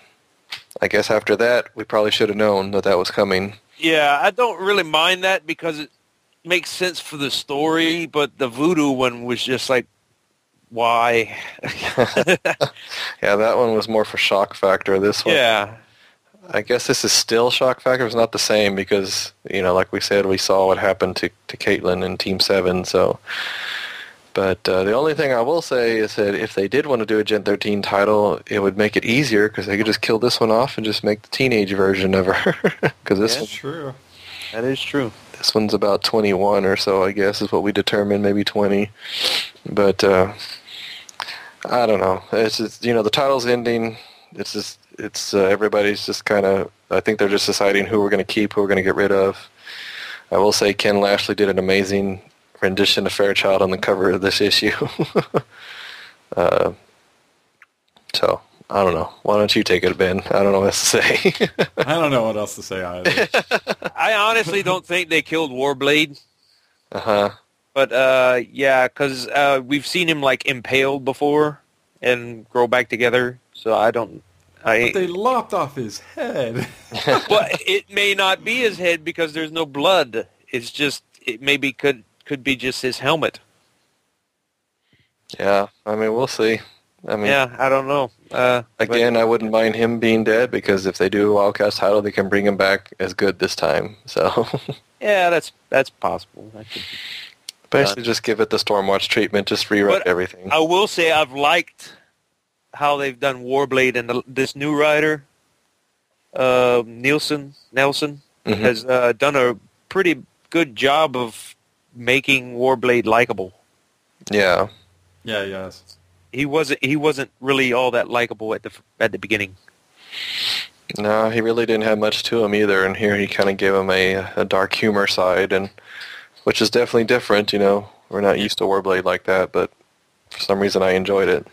A: I guess after that, we probably should have known that that was coming.
C: Yeah, I don't really mind that because it makes sense for the story, but the voodoo one was just like, why?
A: yeah, that one was more for shock factor. This one,
C: yeah,
A: I guess this is still shock factor. It's not the same because you know, like we said, we saw what happened to to Caitlin in Team Seven. So, but uh, the only thing I will say is that if they did want to do a Gen 13 title, it would make it easier because they could just kill this one off and just make the teenage version of her. Because this
C: Yeah.
A: one,
B: True.
C: That is true.
A: this one's about 21 or so, I guess, is what we determined, maybe 20. But uh, I don't know. It's just, you know, the title's ending. It's just, it's uh, everybody's just kind of. I think they're just deciding who we're going to keep, who we're going to get rid of. I will say Ken Lashley did an amazing rendition of Fairchild on the cover of this issue. uh, so I don't know. Why don't you take it, Ben? I don't know what to say.
B: I don't know what else to say either.
C: I honestly don't think they killed Warblade,
A: uh huh.
C: but uh, yeah, because uh, we've seen him like impaled before and grow back together. So I don't. I
B: But they lopped off his head.
C: well, it may not be his head because there's no blood. It's just it maybe could could be just his helmet.
A: Yeah. I mean, we'll see. I mean,
C: Yeah, I don't know. Uh, but-
A: Again, I wouldn't mind him being dead because if they do a Wildcats title, they can bring him back as good this time. So
C: yeah, that's that's possible. That could-
A: basically, just give it the Stormwatch treatment. Just rewrite
C: But
A: everything.
C: I will say I've liked how they've done Warblade and the, this new writer, uh, Nielsen Nelson,
A: Mhm.
C: has uh, done a pretty good job of making Warblade likable.
A: Yeah,
B: yeah, yes.
C: He wasn't he wasn't really all that likable at the at the beginning.
A: no, he really didn't have much to him either. And here he kind of gave him a, a dark humor side, and which is definitely different. You know, we're not used to Warblade like that, but for some reason, I enjoyed it.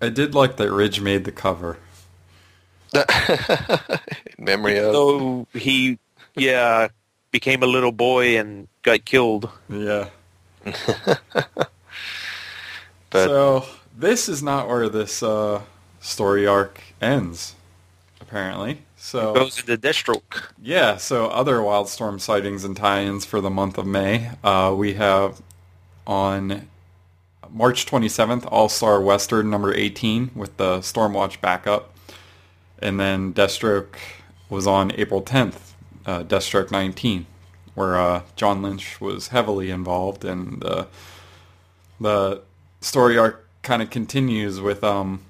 B: I did like that Ridge made the cover.
A: In memory of.
C: So he yeah became a little boy and got killed.
B: Yeah.
A: But-
B: so this is not where this uh, story arc ends, apparently. So
C: Goes into Deathstroke.
B: Yeah, so other Wildstorm sightings and tie-ins for the month of May. Uh, we have on March 27th, All-Star Western number 18 with the Stormwatch backup. And then Deathstroke was on April 10th, uh, Deathstroke 19, where uh, John Lynch was heavily involved. And uh, the story arc kind of continues with um,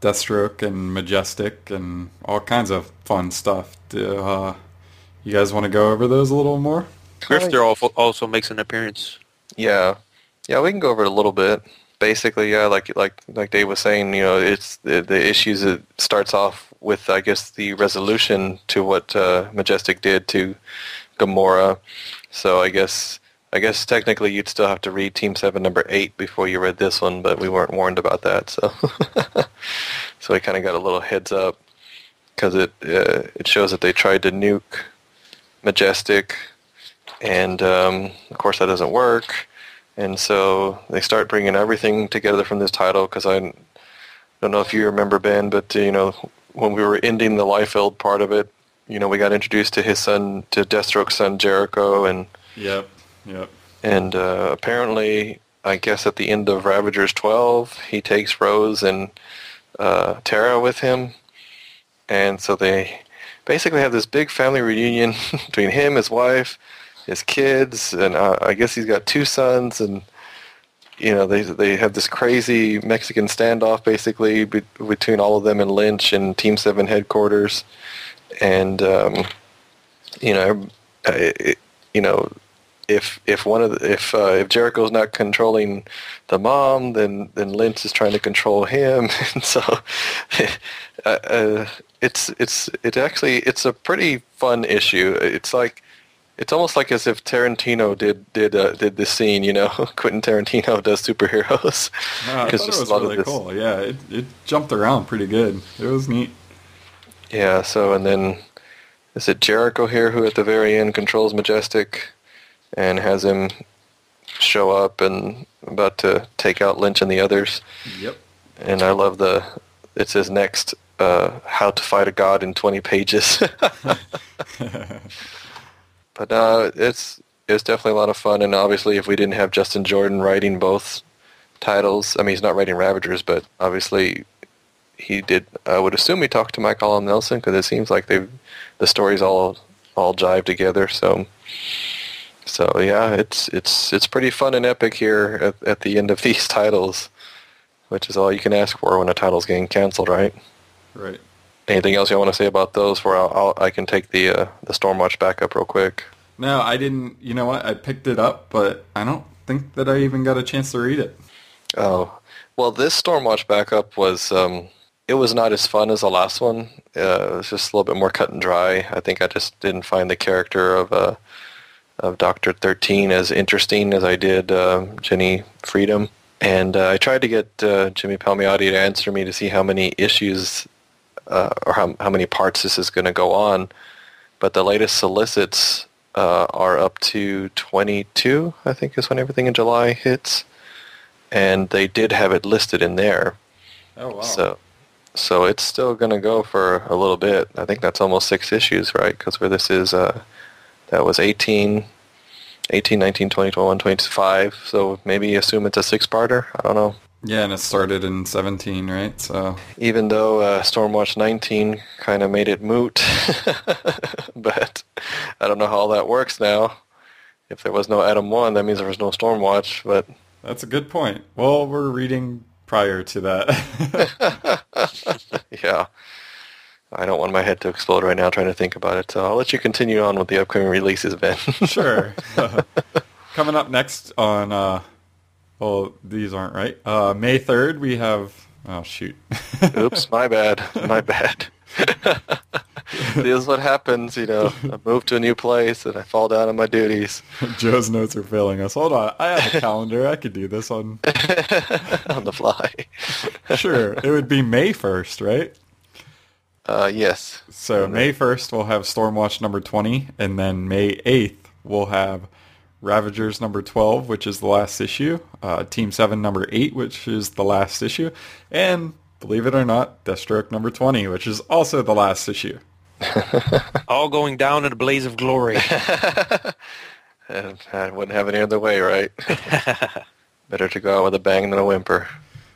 B: Deathstroke and Majestic and all kinds of fun stuff. Do, uh, you guys want to go over those a little more?
C: Grifter also, also makes an appearance.
A: Yeah, yeah, we can go over it a little bit. Basically, yeah, like like like Dave was saying, you know, it's the the issues. It starts off with, I guess, the resolution to what uh, Majestic did to Gamorra. So I guess I guess technically you'd still have to read Team Seven number eight before you read this one, but we weren't warned about that, so so we kind of got a little heads up because it uh, it shows that they tried to nuke Majestic, and um, of course that doesn't work. And so they start bringing everything together from this title because I don't know if you remember Ben, but uh, you know when we were ending the Liefeld part of it, you know we got introduced to his son, to Deathstroke's son Jericho, and
B: Yep, yep.
A: and uh, apparently, I guess at the end of Ravagers 12, he takes Rose and uh, Terra with him, and so they basically have this big family reunion between him, his wife, his kids, and uh, I guess he's got two sons, and you know they they have this crazy Mexican standoff basically be- between all of them and Lynch and Team Seven headquarters, and um, you know, it, you know, if if one of the, if uh, if Jericho's not controlling the mom, then then Lynch is trying to control him, and so uh, uh, it's it's it actually it's a pretty fun issue. It's like it's almost like as if Tarantino did did uh, did this scene, you know, Quentin Tarantino does superheroes.
B: No, I
A: 'Cause
B: thought it was
A: a lot of
B: really cool. Yeah, it, it jumped around pretty good. It was neat.
A: Yeah, so and then is it Jericho here who at the very end controls Majestic and has him show up and about to take out Lynch and the others.
B: Yep.
A: And I love the it says next uh, how to fight a god in 20 pages. but uh, it's it's definitely a lot of fun and obviously if we didn't have Justin Jordan writing both titles, I mean he's not writing Ravagers, but obviously he did. I would assume he talked to Mike Alan Nelson because it seems like they the stories all all jive together. So so yeah, it's it's it's pretty fun and epic here at, at the end of these titles, which is all you can ask for when a title's getting canceled, right?
B: Right.
A: Anything else you want to say about those? Where I'll, I'll I can take the uh, the Stormwatch back up real quick.
B: No, I didn't. You know what? I picked it up, but I don't think that I even got a chance to read it.
A: Oh, well, this Stormwatch backup was um, it was not as fun as the last one. Uh, it was just a little bit more cut and dry. I think I just didn't find the character of uh, of Doctor Thirteen as interesting as I did uh, Jenny Freedom. And uh, I tried to get uh, Jimmy Palmiotti to answer me to see how many issues uh, or how, how many parts this is going to go on. But the latest solicits uh, are up to 22, I think is when everything in July hits. And they did have it listed in there.
B: Oh wow.
A: So, so it's still going to go for a little bit. I think that's almost six issues, right? Because where this is, uh, that was 18, 18, 19, 20, 21, 25. So maybe assume it's a six-parter. I don't know.
B: Yeah, and it started in 17, right? So
A: Even though uh, Stormwatch 19 kind of made it moot. but I don't know how all that works now. If there was no Adam 1, that means there was no Stormwatch. But
B: that's a good point. Well, we're reading prior to that.
A: yeah. I don't want my head to explode right now trying to think about it. So I'll let you continue on with the upcoming releases, Ben.
B: sure. Coming up next on, uh, well, these aren't right. Uh, May 3rd, we have, oh, shoot.
A: Oops, my bad. My bad. this is what happens, you know. I move to a new place and I fall down on my duties.
B: Joe's notes are failing us. Hold on. I have a calendar. I could do this on.
A: on the fly.
B: sure. It would be May 1st, right?
A: Uh, yes.
B: So May 1st, we'll have Stormwatch number 20. And then May 8th, we'll have Ravagers number 12, which is the last issue. Uh, Team 7 number 8, which is the last issue. And believe it or not, Deathstroke number 20, which is also the last issue.
C: All going down in a blaze of glory.
A: And I wouldn't have it any other way, right? Better to go out with a bang than a whimper.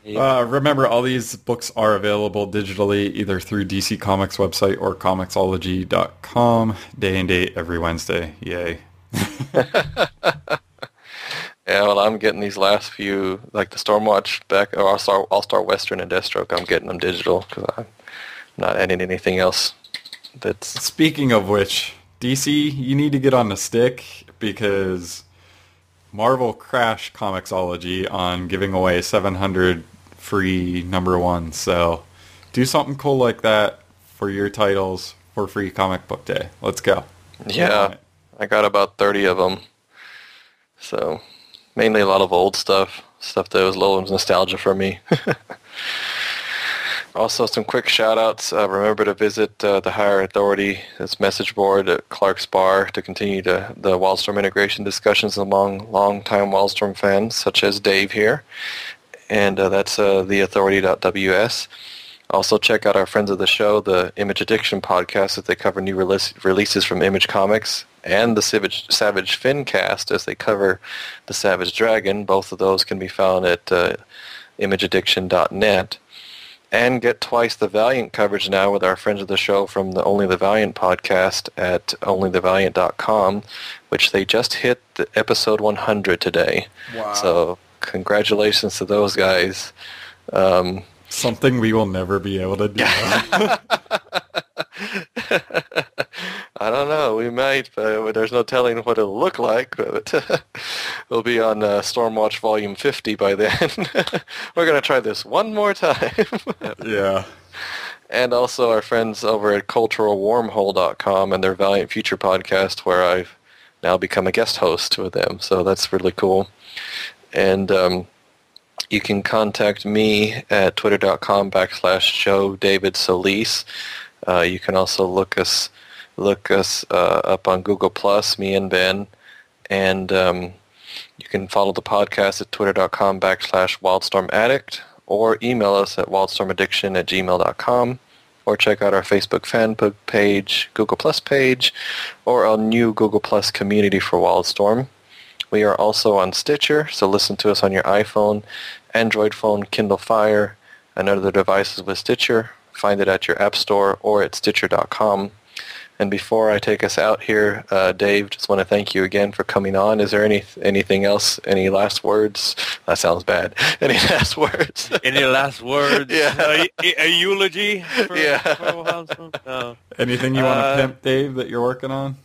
B: Uh, remember, all these books are available digitally either through DC Comics website or comixology.com. Day and date every Wednesday. Yay.
A: Yeah, well, I'm getting these last few, like the Stormwatch back, or All Star, All Star Western and Deathstroke. I'm getting them digital because I'm not adding anything else. That's
B: Speaking of which, DC, you need to get on the stick because Marvel crashed Comixology on giving away 700 free number ones. So do something cool like that for your titles for free comic book day. Let's go.
A: yeah. I got about 30 of them. So mainly a lot of old stuff, stuff that was a little nostalgia for me. also, some quick shout-outs. Uh, remember to visit uh, the Higher Authority, message board at Clark's Bar to continue to, the Wildstorm integration discussions among longtime Wildstorm fans, such as Dave here. And uh, that's uh, theauthority.ws. Also, check out our friends of the show, the Image Addiction podcast, as they cover new release, releases from Image Comics, and the Savage, Savage Fincast as they cover the Savage Dragon. Both of those can be found at uh, imageaddiction.net. And get twice the Valiant coverage now with our friends of the show from the Only the Valiant podcast at onlythevaliant.com, which they just hit the episode 100 today.
B: Wow.
A: So congratulations to those guys. Um,
B: Something we will never be able to do.
A: I don't know. We might, but there's no telling what it'll look like. But we'll be on uh, Stormwatch Volume 50 by then. We're going to try this one more time.
B: yeah.
A: and also our friends over at culturalwormhole.com and their Valiant Future podcast, where I've now become a guest host with them. So that's really cool. And um, you can contact me at twitter.com backslash Joe David Soliz. Uh, you can also look us look us uh, up on Google Plus, me and Ben, and um, you can follow the podcast at twitter.com backslash Wildstorm Addict, or email us at wildstormaddiction at gmail.com, or check out our Facebook fan page, Google Plus page, or our new Google Plus community for Wildstorm. We are also on Stitcher, so listen to us on your iPhone, Android phone, Kindle Fire, and other devices with Stitcher. Find it at your app store or at Stitcher.com. And before I take us out here, uh, Dave, just want to thank you again for coming on. Is there any anything else? Any last words? That sounds bad. Any last words?
C: Any last words?
A: Yeah.
C: A, a eulogy? For,
A: Yeah.
C: For No.
B: Anything you want to
C: Uh,
B: pimp, Dave, that you're working on?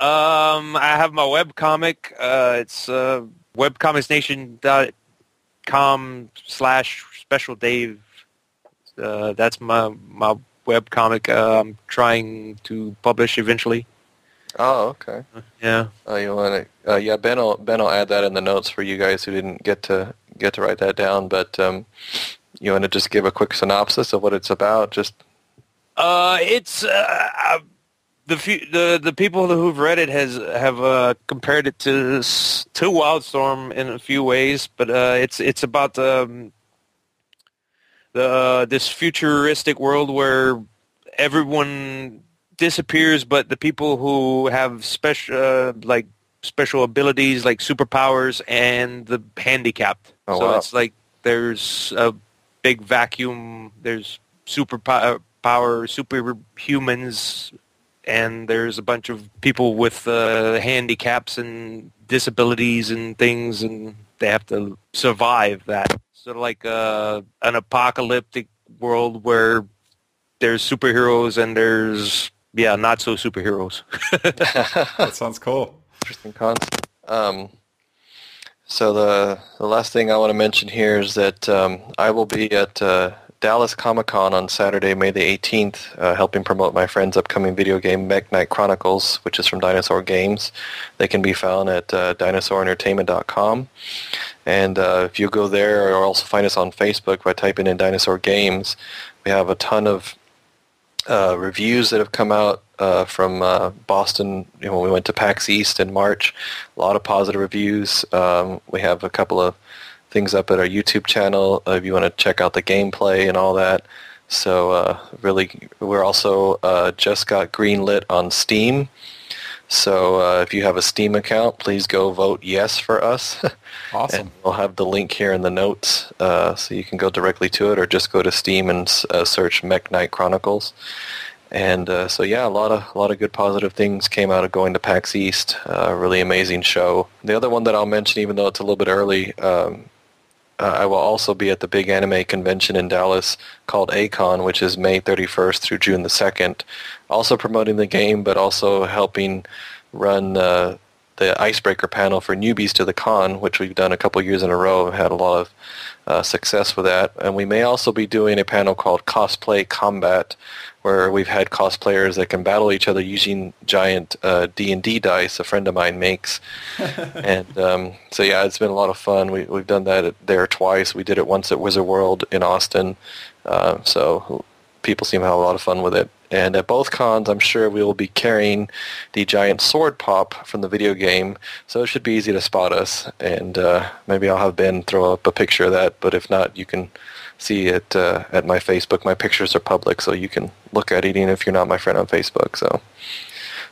C: Um, I have my web comic. Uh, it's uh, webcomicsnation.com slash special Dave. Uh, that's my my web comic. I'm trying to publish eventually.
A: Oh, okay.
C: Yeah.
A: Oh, you want to? Uh, yeah, Ben will Ben will add that in the notes for you guys who didn't get to get to write that down. But um, you want to just give a quick synopsis of what it's about? Just
C: Uh, it's uh, uh, the few, the the people who've read it has have uh, compared it to to Wildstorm in a few ways, but uh, it's it's about um, uh, this futuristic world where everyone disappears, but the people who have special uh, like special abilities like superpowers and the handicapped.
A: Oh,
C: so
A: wow.
C: it's like there's a big vacuum. There's superpower, power, superhumans, and there's a bunch of people with uh, handicaps and disabilities and things, and they have to survive that. Sort of like uh, an apocalyptic world where there's superheroes and there's yeah, not so superheroes.
B: That sounds cool.
A: interesting concept. Um, so the the last thing I want to mention here is that um, I will be at uh, Dallas Comic Con on Saturday, May the 18th, uh, helping promote my friend's upcoming video game Mech Knight Chronicles, which is from Dinosaur Games. They can be found at uh, dinosaurentertainment.com. And uh, if you go there, or also find us on Facebook by typing in Dinosaur Games, we have a ton of uh, reviews that have come out uh, from uh, Boston. You know, when we went to PAX East in March, a lot of positive reviews. Um, we have a couple of things up at our YouTube channel uh, if you want to check out the gameplay and all that. So uh, really, we're also uh, just got greenlit on Steam. So uh, if you have a Steam account, please go vote yes for us.
B: Awesome.
A: And we'll have the link here in the notes, uh, so you can go directly to it, or just go to Steam and uh, search Mech Knight Chronicles. And uh, so yeah, a lot of a lot of good positive things came out of going to PAX East. Uh, really amazing show. The other one that I'll mention, even though it's a little bit early, um, uh, I will also be at the big anime convention in Dallas called A-Kon, which is May 31st through June the 2nd. Also promoting the game, but also helping run uh, the icebreaker panel for newbies to the con, which we've done a couple years in a row. We've had a lot of uh, success with that. And we may also be doing a panel called Cosplay Combat, where we've had cosplayers that can battle each other using giant uh, D&D dice a friend of mine makes. and um, so yeah, it's been a lot of fun. We, we've done that at, there twice. We did it once at Wizard World in Austin. Uh, so people seem to have a lot of fun with it. And at both cons, I'm sure we will be carrying the giant sword pop from the video game, so it should be easy to spot us. And uh, maybe I'll have Ben throw up a picture of that, but if not, you can see it uh, at my Facebook. My pictures are public, so you can look at it even if you're not my friend on Facebook. So,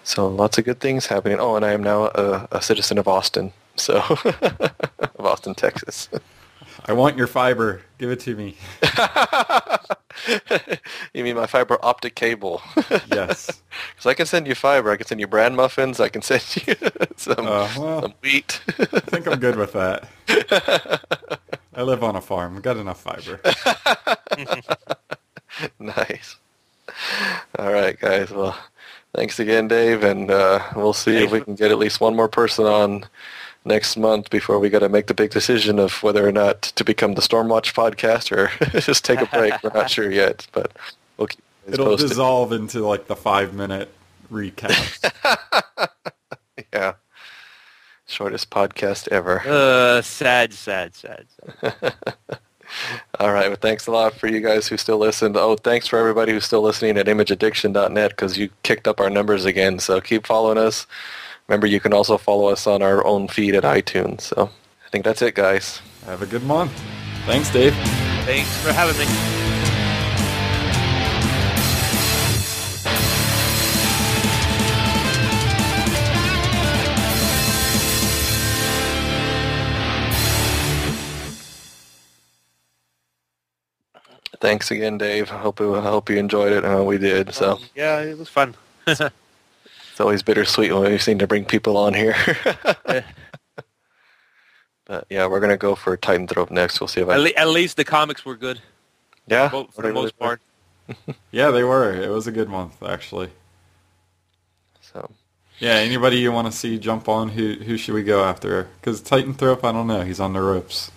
A: so lots of good things happening. Oh, and I am now a, a citizen of Austin, so of Austin, Texas.
B: I want your fiber. Give it to me.
A: you mean my fiber optic cable?
B: Yes.
A: Because I can send you fiber. I can send you bran muffins. I can send you some,
B: Uh, well.
A: some wheat.
B: I think I'm good with that. I live on a farm. Got enough fiber.
A: nice. All right, guys. Well, thanks again, Dave, and uh, we'll see if we can get at least one more person on next month before we got to make the big decision of whether or not to become the Stormwatch podcast or just take a break. We're not sure yet, but we'll keep
B: It'll
A: posted.
B: dissolve into like the five minute recap.
A: Yeah. Shortest podcast ever.
C: Uh, sad, sad, sad. sad.
A: All right. Well, thanks a lot for you guys who still listened. Oh, thanks for everybody who's still listening at imageaddiction.net because you kicked up our numbers again. So keep following us. Remember, you can also follow us on our own feed at iTunes. So I think that's it, guys.
B: Have a good month. Thanks, Dave.
C: Thanks for having me.
A: Thanks. thanks again, Dave. I hope I hope you enjoyed it. Uh, we did. So
C: Um, yeah, it was fun.
A: it's always bittersweet when we seem to bring people on here. But yeah, we're gonna go for Titan Thrope next. We'll see if I
C: At, le- at least the comics were good,
A: yeah
C: well, for the most part.
B: Yeah, they were. It was a good month, actually.
A: So
B: Yeah, anybody you want to see jump on, who who should we go after? Because Titan Thrope, I don't know. He's on the ropes.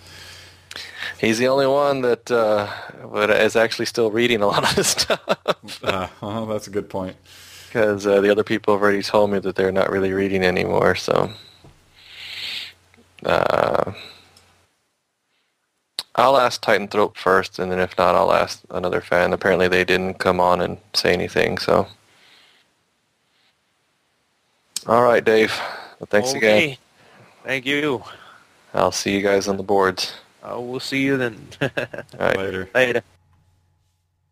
A: he's the only one that uh, is actually still reading a lot of this stuff.
B: Uh, well, that's a good point.
A: Because uh, the other people have already told me that they're not really reading anymore. So uh, I'll ask Titan Thrope first, and then if not, I'll ask another fan. Apparently, they didn't come on and say anything. So, all right, Dave. Well, thanks again.
C: Thank you.
A: I'll see you guys on the boards.
C: I will see you then.
A: All right.
B: Later.
C: Later.